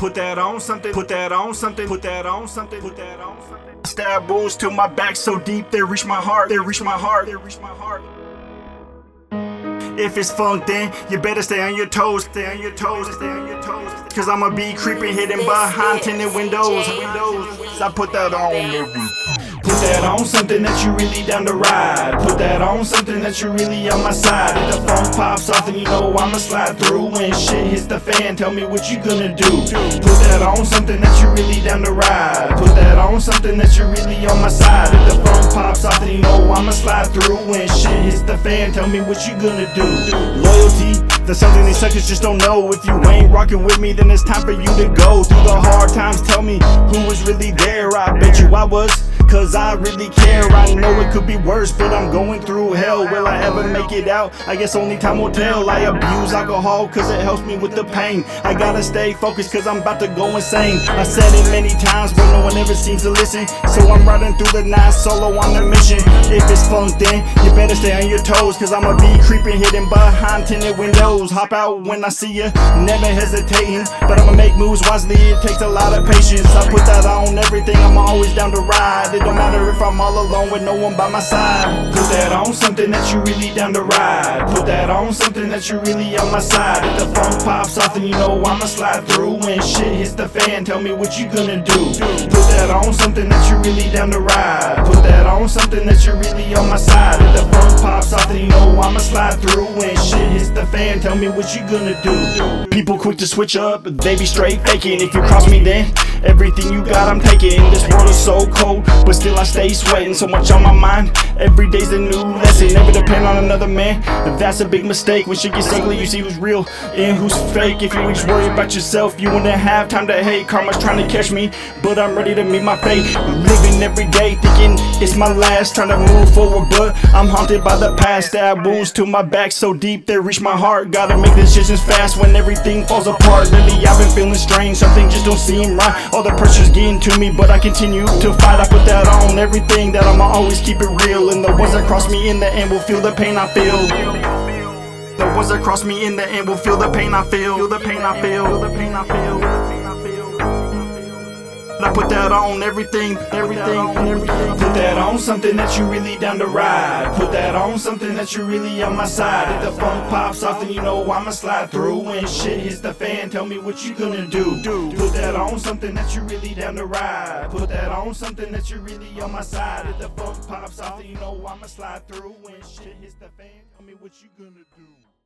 Put that on something, put that on something, put that on something, put that on something. Stab wounds till my back so deep they reach my heart, they reach my heart, they reach my heart. If it's funk, then you better stay on your toes, stay on your toes, stay on your toes. Cause I'ma be creeping, hidden behind tinted windows, windows. I put that on every. Put that on something that you really down to ride. Put that on something that you really on my side. If the phone pops off, then you know I'ma slide through. When shit hits the fan, tell me what you gonna do. Put that on something that you really down to ride. Put that on something that you really on my side. If the phone pops off, then you know I'ma slide through. When shit hits the fan, tell me what you gonna do. Loyalty, that's something these suckers just don't know. If you ain't rocking with me, then it's time for you to go through the hard times. Tell me who was really there. I bet you I was. Cause I really care. I know it could be worse, but I'm going through hell. Will I ever make it out? I guess only time will tell. I abuse alcohol cause it helps me with the pain. I gotta stay focused cause I'm about to go insane. I said it many times, but no one ever seems to listen. So I'm riding through the night solo on a mission. If it's funk, then you better stay on your toes. Cause I'ma be creeping, hidden behind tinted windows. Hop out when I see you, never hesitating. But I'ma make moves wisely, it takes a lot of patience. I put that on everything, I'm always down to ride. It don't matter if I'm all alone with no one by my side. Put that on something that you really down to ride. Put that on something that you really on my side. If the phone pops off, then you know I'ma slide through. When shit hits the fan, tell me what you gonna do. Put that on something that you really down to ride. Put that on something that you really on my side. If the phone pops off, then you know I'ma slide through. When shit hits the fan, tell me what you gonna do. People quick to switch up, they be straight faking. If you cross me, then everything you got, I'm taking. This world is so cold, but still I stay sweating. So much on my mind, every day's a new lesson. Never depend on another man, that's a big mistake. When shit gets ugly, you see who's real and who's fake. If you always worry about yourself, you wouldn't have time to hate. Karma's trying to catch me, but I'm ready to meet my fate. Living every day, thinking it's my last. Trying to move forward, but I'm haunted by the past. Stab wounds to my back so deep they reach my heart. Gotta make decisions fast when everything falls apart. Lately, I've been feeling strange, something just don't seem right. All the pressure's getting to me, but I continue to fight. I put that on everything that I'ma always keep it real. And the ones that cross me in the end will feel the pain I feel. The ones that cross me in the end will feel the pain I feel. Feel the pain I feel. Feel the pain I feel. I put that on everything, everything, everything. Put that on something that you really down to ride. Put that on something that you really on my side. If the phone pops off, then you know I'ma slide through. When shit hits the fan, tell me what you gonna do. Put that on something that you really down to ride. Put that on something that you really on my side. If the phone pops off, then you know I'ma slide through. When shit hits the fan, tell me what you gonna do.